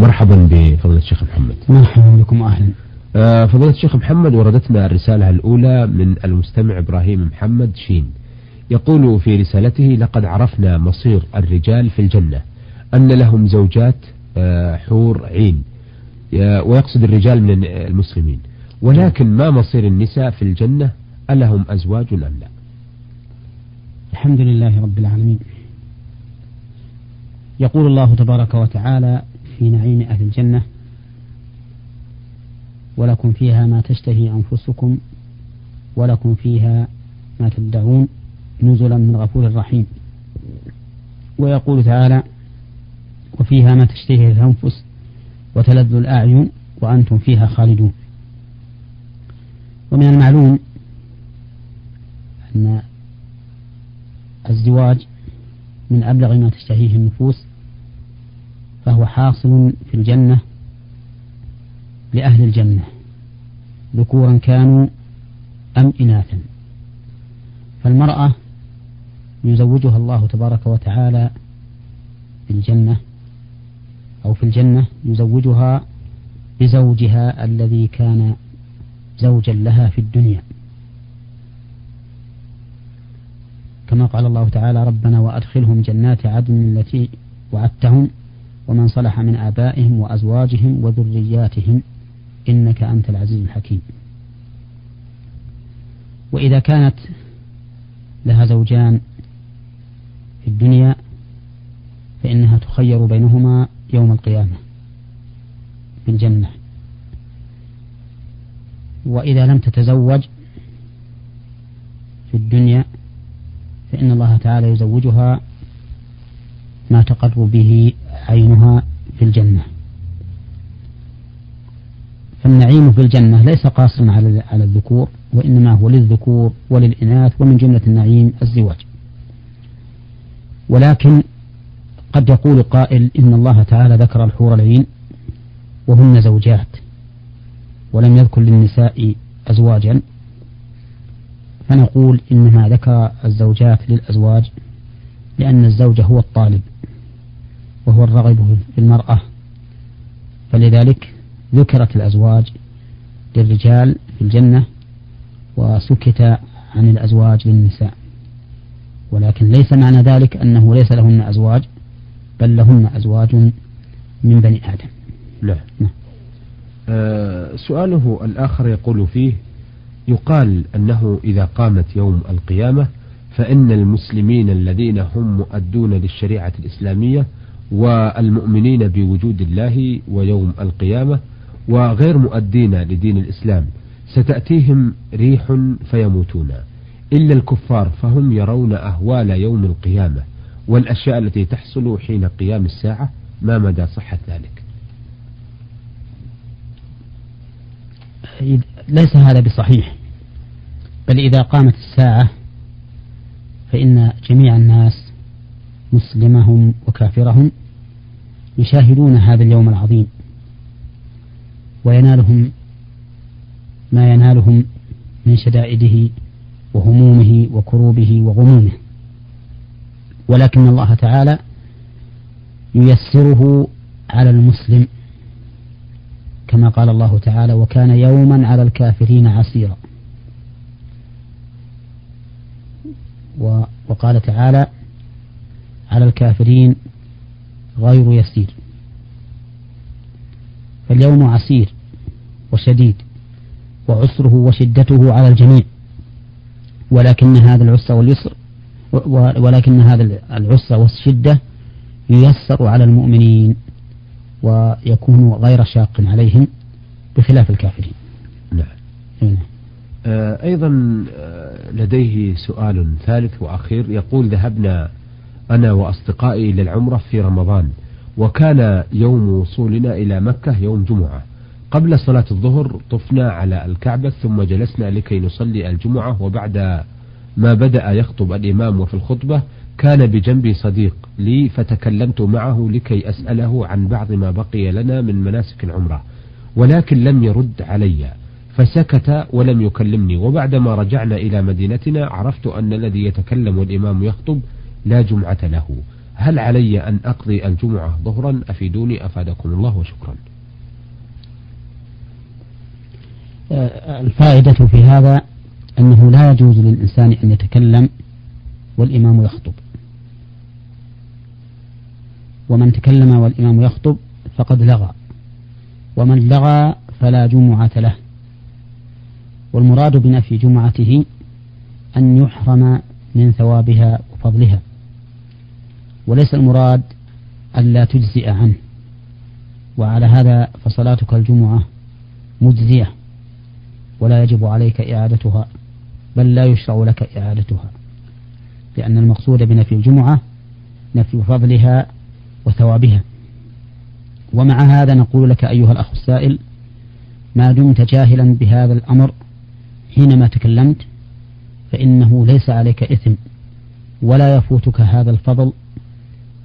مرحبا بفضيلة الشيخ محمد. مرحبا بكم أهلا آه، فضيلة الشيخ محمد وردتنا الرسالة الأولى من المستمع إبراهيم محمد شين. يقول في رسالته لقد عرفنا مصير الرجال في الجنة أن لهم زوجات آه، حور عين ويقصد الرجال من المسلمين. ولكن ما مصير النساء في الجنة ألهم أزواج أم لا؟ الحمد لله رب العالمين. يقول الله تبارك وتعالى في نعيم أهل الجنة ولكم فيها ما تشتهي أنفسكم ولكم فيها ما تدعون نزلا من غفور رحيم. ويقول تعالى وفيها ما تشتهي الأنفس وتلذ الأعين وأنتم فيها خالدون. ومن المعلوم أن الزواج من أبلغ ما تشتهيه النفوس فهو حاصل في الجنة لأهل الجنة ذكورا كانوا أم إناثا. فالمرأة يزوجها الله تبارك وتعالى في الجنة أو في الجنة يزوجها بزوجها الذي كان زوجا لها في الدنيا. كما قال الله تعالى ربنا وأدخلهم جنات عدن التي وعدتهم ومن صلح من آبائهم وأزواجهم وذرياتهم إنك أنت العزيز الحكيم. وإذا كانت لها زوجان في الدنيا فإنها تخير بينهما يوم القيامة في الجنة. وإذا لم تتزوج في الدنيا فإن الله تعالى يزوجها ما تقر به عينها في الجنة. فالنعيم في الجنة ليس قاصرا على على الذكور وإنما هو للذكور وللإناث ومن جملة النعيم الزواج. ولكن قد يقول قائل إن الله تعالى ذكر الحور العين وهن زوجات ولم يذكر للنساء أزواجا. فنقول إنما ذكر الزوجات للأزواج لأن الزوج هو الطالب. وهو الرغب في المرأة. فلذلك ذكرت الأزواج للرجال في الجنة وسكت عن الأزواج للنساء. ولكن ليس معنى ذلك أنه ليس لهن أزواج بل لهن أزواج من بني آدم. نعم, نعم. آه سؤاله الآخر يقول فيه يقال أنه إذا قامت يوم القيامة فإن المسلمين الذين هم مؤدون للشريعة الإسلامية والمؤمنين بوجود الله ويوم القيامة وغير مؤدين لدين الإسلام ستأتيهم ريح فيموتون. إلا الكفار فهم يرون أهوال يوم القيامة والأشياء التي تحصل حين قيام الساعة ما مدى صحة ذلك؟ ليس هذا بصحيح بل إذا قامت الساعة فإن جميع الناس مسلمهم وكافرهم يشاهدون هذا اليوم العظيم. وينالهم ما ينالهم من شدائده وهمومه وكروبه وغمومه. ولكن الله تعالى ييسره على المسلم كما قال الله تعالى وكان يوما على الكافرين عسيرا. وقال تعالى على الكافرين غير يسير. فاليوم عسير وشديد وعسره وشدته على الجميع. ولكن هذا العسر واليسر ولكن هذا العسر والشدة ييسر على المؤمنين ويكون غير شاق عليهم بخلاف الكافرين. نعم, نعم. آه أيضا آه، لديه سؤال ثالث وأخير. يقول ذهبنا أنا وأصدقائي إلى العمرة في رمضان وكان يوم وصولنا إلى مكة يوم جمعة. قبل صلاة الظهر طفنا على الكعبة ثم جلسنا لكي نصلي الجمعة وبعد ما بدأ يخطب الإمام وفي الخطبة كان بجنبي صديق لي فتكلمت معه لكي أسأله عن بعض ما بقي لنا من مناسك العمرة ولكن لم يرد علي فسكت ولم يكلمني. وبعدما رجعنا إلى مدينتنا عرفت أن الذي يتكلم والإمام يخطب لا جمعة له. هل علي أن أقضي الجمعة ظهرا؟ أفيدوني أفادكم الله وشكرا. آه، الفائدة في هذا أنه لا يجوز للإنسان أن يتكلم والإمام يخطب. ومن تكلم والإمام يخطب فقد لغى. ومن لغى فلا جمعة له. والمراد بنفي جمعته أن يحرم من ثوابها وفضلها. وليس المراد ألا تجزئ عنه. وعلى هذا فصلاتك الجمعة مجزية ولا يجب عليك إعادتها بل لا يشرع لك إعادتها لأن المقصود بنفي الجمعة نفي فضلها وثوابها. ومع هذا نقول لك أيها الأخ السائل ما دمت جاهلا بهذا الأمر حينما تكلمت؟ فإنه ليس عليك إثم ولا يفوتك هذا الفضل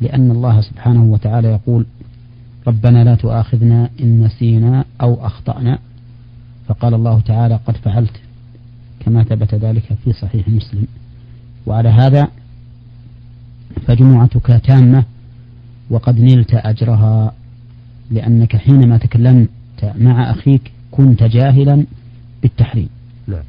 لأن الله سبحانه وتعالى يقول ربنا لا تؤاخذنا إن نسينا أو أخطأنا. فقال الله تعالى قد فعلت كما ثبت ذلك في صحيح مسلم. وعلى هذا فجمعتك تامة وقد نلت أجرها لأنك حينما تكلمت مع أخيك كنت جاهلا بالتحريم. نعم.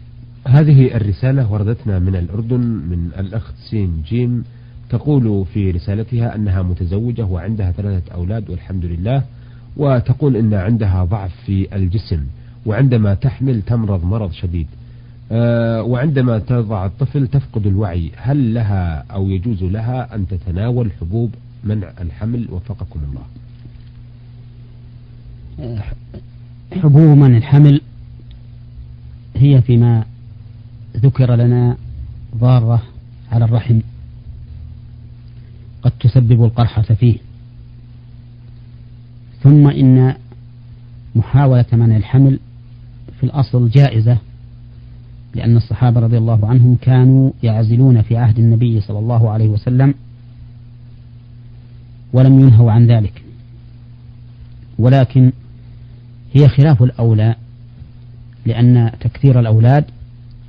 هذه الرسالة وردتنا من الأردن من الأخت سين جيم تقول في رسالتها أنها متزوجة وعندها ثلاثة أولاد والحمد لله وتقول أن عندها ضعف في الجسم وعندما تحمل تمرض مرض شديد أه وعندما تضع الطفل تفقد الوعي هل لها أو يجوز لها أن تتناول حبوب منع الحمل؟ وفقكم الله. حبوب منع الحمل هي فيما ذكر لنا ضارة على الرحم. تسبب القرحة فيه. ثم إن محاولة منع الحمل في الأصل جائزة لأن الصحابة رضي الله عنهم كانوا يعزلون في عهد النبي صلى الله عليه وسلم ولم ينهوا عن ذلك. ولكن هي خلاف الأولى لأن تكثير الأولاد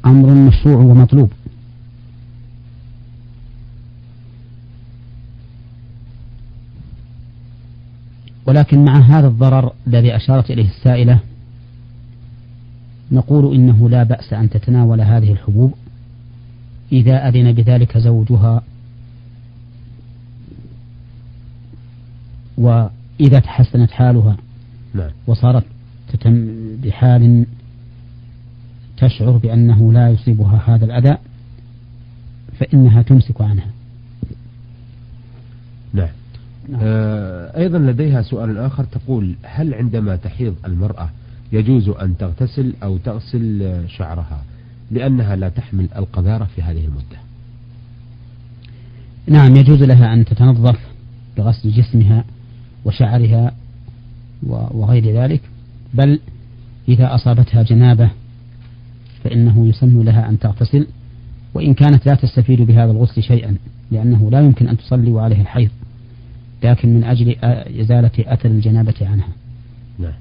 أمر مشروع ومطلوب. ولكن مع هذا الضرر الذي أشارت إليه السائلة نقول إنه لا بأس أن تتناول هذه الحبوب إذا أذن بذلك زوجها وإذا تحسنت حالها نعم. وصارت تتم بحال تشعر بأنه لا يصيبها هذا الأذى فإنها تمسك عنها أيضا لديها سؤال آخر تقول هل عندما تحيض المرأة يجوز أن تغتسل أو تغسل شعرها لأنها لا تحمل القذارة في هذه المدة؟ نعم يجوز لها أن تتنظف بغسل جسمها وشعرها وغير ذلك بل إذا أصابتها جنابة فإنه يسن لها أن تغتسل وإن كانت لا تستفيد بهذا الغسل شيئا لأنه لا يمكن أن تصلي وعليه الحيض. لكن من أجل إزالة أثر الجنابة عنها. نعم.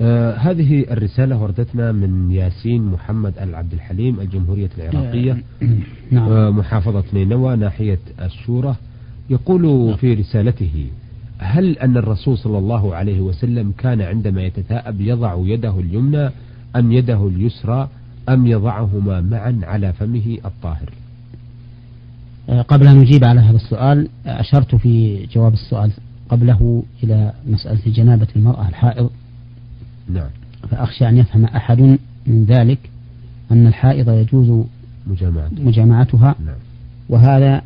آه هذه الرسالة وردتنا من ياسين محمد العبد الحليم الجمهورية العراقية. آه نعم. آه محافظة نينوى ناحية الشورى يقول نعم. في رسالته هل أن الرسول صلى الله عليه وسلم كان عندما يتثاءب يضع يده اليمنى أم يده اليسرى أم يضعهما معا على فمه الطاهر؟ قبل أن نجيب على هذا السؤال أشرت في جواب السؤال قبله إلى مسألة جنابة المرأة الحائض. نعم. فأخشى أن يفهم أحد من ذلك أن الحائض يجوز مجامعتها, مجامعتها. نعم. وهذا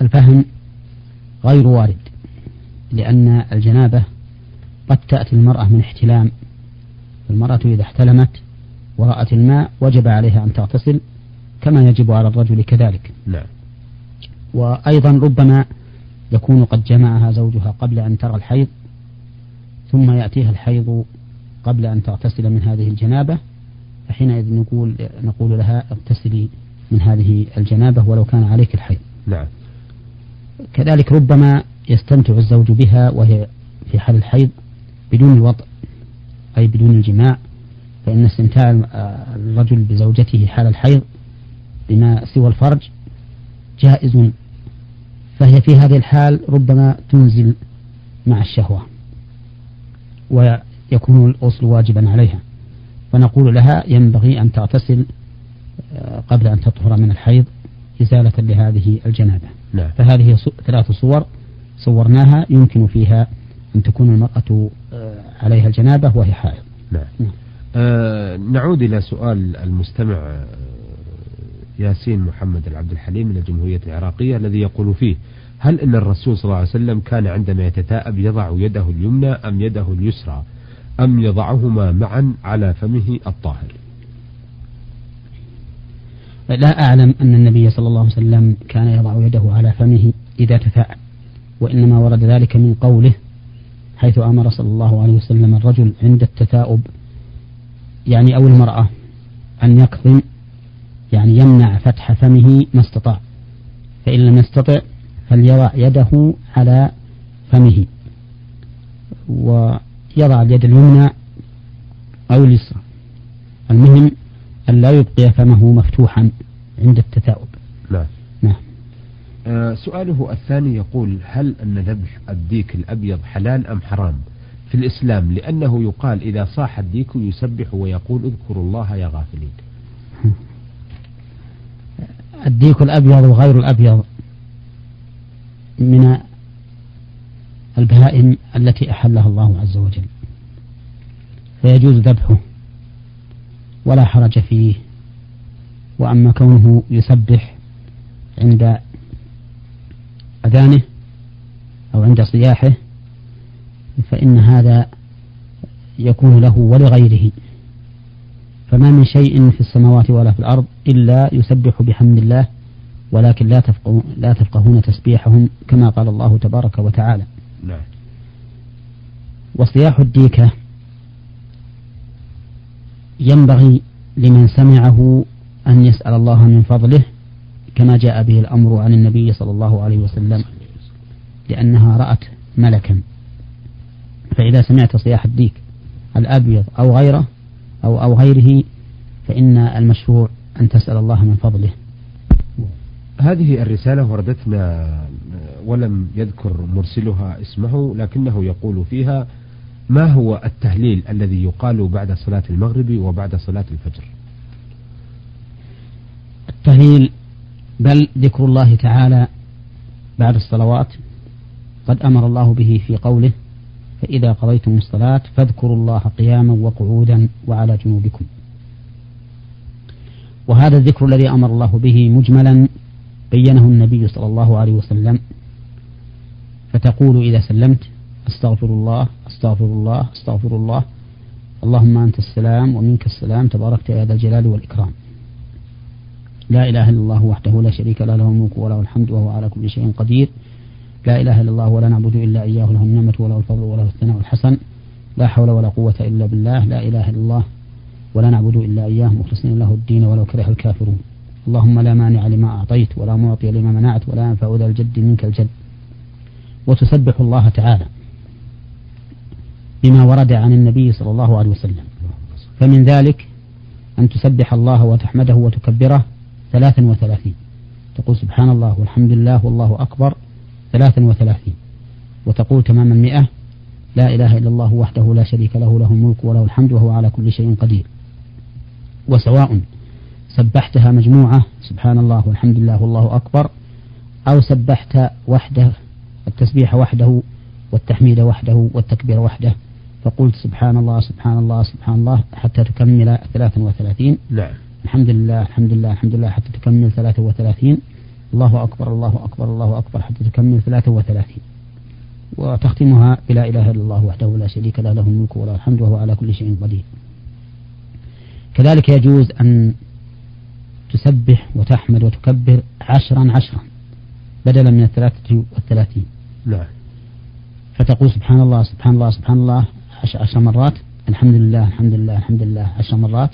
الفهم غير وارد لأن الجنابة قد تأتي المرأة من احتلام. المرأة إذا احتلمت ورأت الماء وجب عليها أن تغتسل كما يجب على الرجل كذلك. نعم. وأيضا ربما يكون قد جمعها زوجها قبل أن ترى الحيض ثم يأتيها الحيض قبل أن تغتسل من هذه الجنابة فحينئذ نقول نقول لها اغتسلي من هذه الجنابة ولو كان عليك الحيض. نعم. كذلك ربما يستمتع الزوج بها وهي في حال الحيض بدون الوطء أي بدون الجماع فإن استمتاع الرجل بزوجته حال الحيض بما سوى الفرج جائز فهي في هذه الحال ربما تنزل مع الشهوة ويكون الغسل واجبا عليها فنقول لها ينبغي أن تغتسل آه، قبل أن تطهر من الحيض إزالة لهذه الجنابة نعم. فهذه ثلاث صور صورناها يمكن فيها أن تكون المرأة آه، عليها الجنابة وهي حائض نعم. نعم. آه نعود إلى سؤال المستمع آه، ياسين محمد العبد الحليم من الجمهورية العراقية الذي يقول فيه هل أن الرسول صلى الله عليه وسلم كان عندما يتثاءب يضع يده اليمنى أم يده اليسرى؟ أم يضعهما معا على فمه الطاهر؟ لا أعلم أن النبي صلى الله عليه وسلم كان يضع يده على فمه إذا تثاءب وإنما ورد ذلك من قوله حيث أمر صلى الله عليه وسلم الرجل عند التثاؤب يعني أو المرأة أن يكظم يعني يمنع فتح فمه ما استطاع. فإن لم يستطع فليضع يده على فمه. ويضع اليد اليمنى أو اليسرى. المهم أن لا يبقي فمه مفتوحا عند التثاؤب. نعم نعم. آه سؤاله الثاني يقول هل أن ذبح الديك الأبيض حلال أم حرام؟ في الإسلام لأنه يقال إذا صاح الديك يسبح ويقول اذكروا الله يا غافلين. الديك الأبيض وغير الأبيض من البهائم التي أحلها الله عز وجل. فيجوز ذبحه ولا حرج فيه وأما كونه يسبح عند أذانه أو عند صياحه فإن هذا يكون له ولغيره. فما من شيء في السماوات ولا في الأرض إلا يسبح بحمد الله ولكن لا تفقهون, لا تفقهون تسبيحهم كما قال الله تبارك وتعالى. نعم. وصياح الديكة ينبغي لمن سمعه أن يسأل الله من فضله كما جاء به الأمر عن النبي صلى الله عليه وسلم لأنها رأت ملكا. فإذا سمعت صياح الديك الأبيض أو غيره أو أو غيره فإن المشروع أن تسأل الله من فضله. هذه الرسالة وردتنا ولم يذكر مرسلها اسمه لكنه يقول فيها ما هو التهليل الذي يقال بعد صلاة المغرب وبعد صلاة الفجر؟ التهليل بل ذكر الله تعالى بعد الصلوات قد أمر الله به في قوله فإذا قضيتم الصلاة فاذكروا الله قياما وقعودا وعلى جنوبكم. وهذا الذكر الذي أمر الله به مجملا بينه النبي صلى الله عليه وسلم. فتقول إذا سلمت أستغفر الله أستغفر الله أستغفر الله. اللهم أنت السلام ومنك السلام. تباركت يا ذا الجلال والإكرام. لا إله إلا الله وحده لا شريك له له الملك وله الحمد وهو على كل شيء قدير. لا إله إلا الله ولا نعبد إلا إياه له النعمة وله الفضل وله الثناء الحسن. لا حول ولا قوة إلا بالله لا إله إلا الله ولا نعبد إلا إياه. مخلصين له الدين ولو كره الكافرون. اللهم لا مانع لما أعطيت ولا معطي لما منعت ولا ينفع ذا الجد منك الجد. وتسبح الله تعالى بما ورد عن النبي صلى الله عليه وسلم. فمن ذلك أن تسبح الله وتحمده وتكبره ثلاثا وثلاثين. تقول سبحان الله والحمد لله والله أكبر. ثلاثا وثلاثين. وتقول تمام المئة لا إله إلا الله وحده لا شريك له له الملك وله الحمد وهو على كل شيء قدير. وسواء سبحتها مجموعة سبحان الله والحمد لله والله أكبر أو سبحت وحده التسبيح وحده والتحميد وحده والتكبير وحده. فقلت سبحان الله سبحان الله سبحان الله حتى تكمل 33 نعم. الحمد لله الحمد لله الحمد لله حتى تكمل 33 الله أكبر الله أكبر الله أكبر حتى تكمل 33 وتختمها بلا إله إلا الله وحده لا شريك له له الملك وله الحمد وهو على كل شيء قدير. كذلك يجوز أن تسبح وتحمد وتكبر عشرا عشرا بدلا من الثلاثة والثلاثين. نعم فتقول سبحان الله سبحان الله سبحان الله عشر, عشر مرات الحمد لله الحمد لله الحمد لله عشر مرات.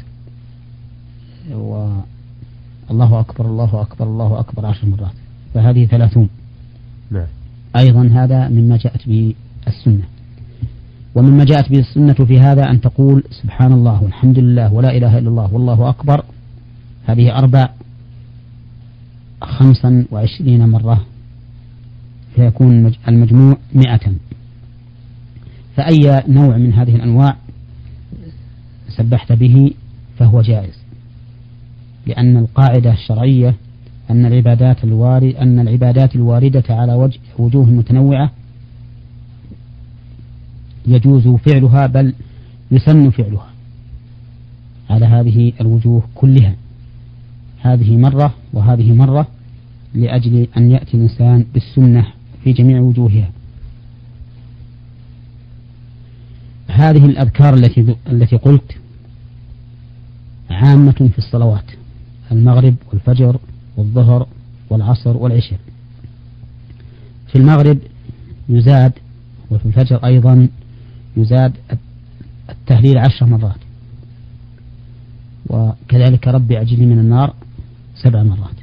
و الله أكبر الله أكبر الله أكبر عشر مرات. فهذه ثلاثون. نعم. أيضا هذا مما جاءت به السنة. ومما جاءت به السنة في هذا أن تقول سبحان الله والحمد لله ولا إله إلا الله والله أكبر. هذه أربع خمسا وعشرين مرة. فيكون المجموع مئة. فأي نوع من هذه الأنواع سبحت به فهو جائز. لأن القاعدة الشرعية أن العبادات الوارد أن العبادات الواردة على وجه وجوه متنوعة يجوز فعلها بل يسن فعلها. على هذه الوجوه كلها. هذه مرة وهذه مرة لأجل أن يأتي الإنسان بالسنة في جميع وجوهها. هذه الأذكار التي التي قلت عامة في الصلوات. المغرب والفجر والظهر والعصر والعشاء. في المغرب يزاد وفي الفجر أيضا يزاد التهليل عشر مرات. وكذلك ربي أجلي من النار سبع مرات.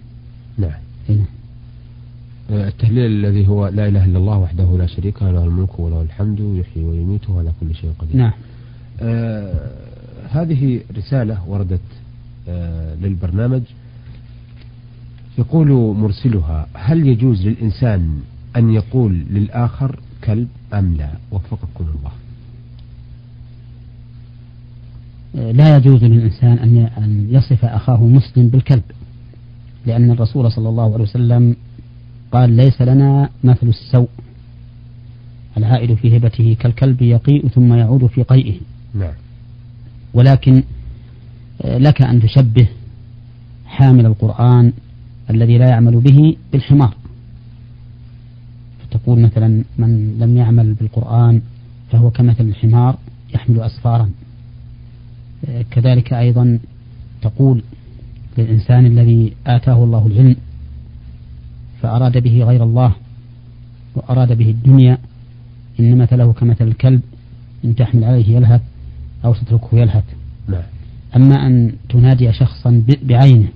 نعم. هنا. التهليل الذي هو لا إله إلا الله وحده لا شريك له الملك وله الحمد يحيي ويميت وعلى كل شيء قدير. نعم. آه هذه رسالة وردت للبرنامج يقول مرسلها هل يجوز للإنسان أن يقول للآخر كلب أم لا؟ وفقكم الله. لا يجوز للإنسان أن يصف أخاه مسلم بالكلب لأن الرسول صلى الله عليه وسلم قال ليس لنا مثل السوء العائد في هبته كالكلب يقيء ثم يعود في قيئه. نعم. ولكن لك أن تشبه حامل القرآن الذي لا يعمل به بالحمار فتقول مثلا من لم يعمل بالقرآن فهو كمثل الحمار يحمل أسفارا كذلك أيضا تقول للإنسان الذي آتاه الله العلم فأراد به غير الله وأراد به الدنيا إن مثله كمثل الكلب إن تحمل عليه يلهث أو تتركه يلهث. أما أن تنادي شخصا بعينه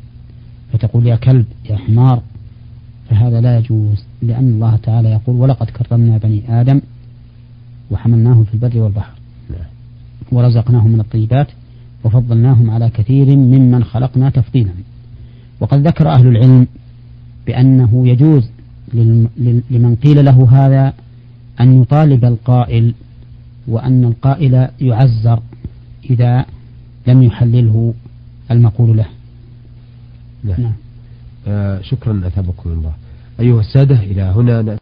فتقول يا كلب يا حمار فهذا لا يجوز لأن الله تعالى يقول ولقد كرمنا بني آدم وحملناهم في البر والبحر. ورزقناهم من الطيبات وفضلناهم على كثير ممن خلقنا تفضيلا وقد ذكر أهل العلم بأنه يجوز لمن قيل له هذا أن يطالب القائل وأن القائل يعزر إذا لم يحلله المقول له. نعم, نعم. آه شكرا أثابكم الله. أيها السادة إلى هنا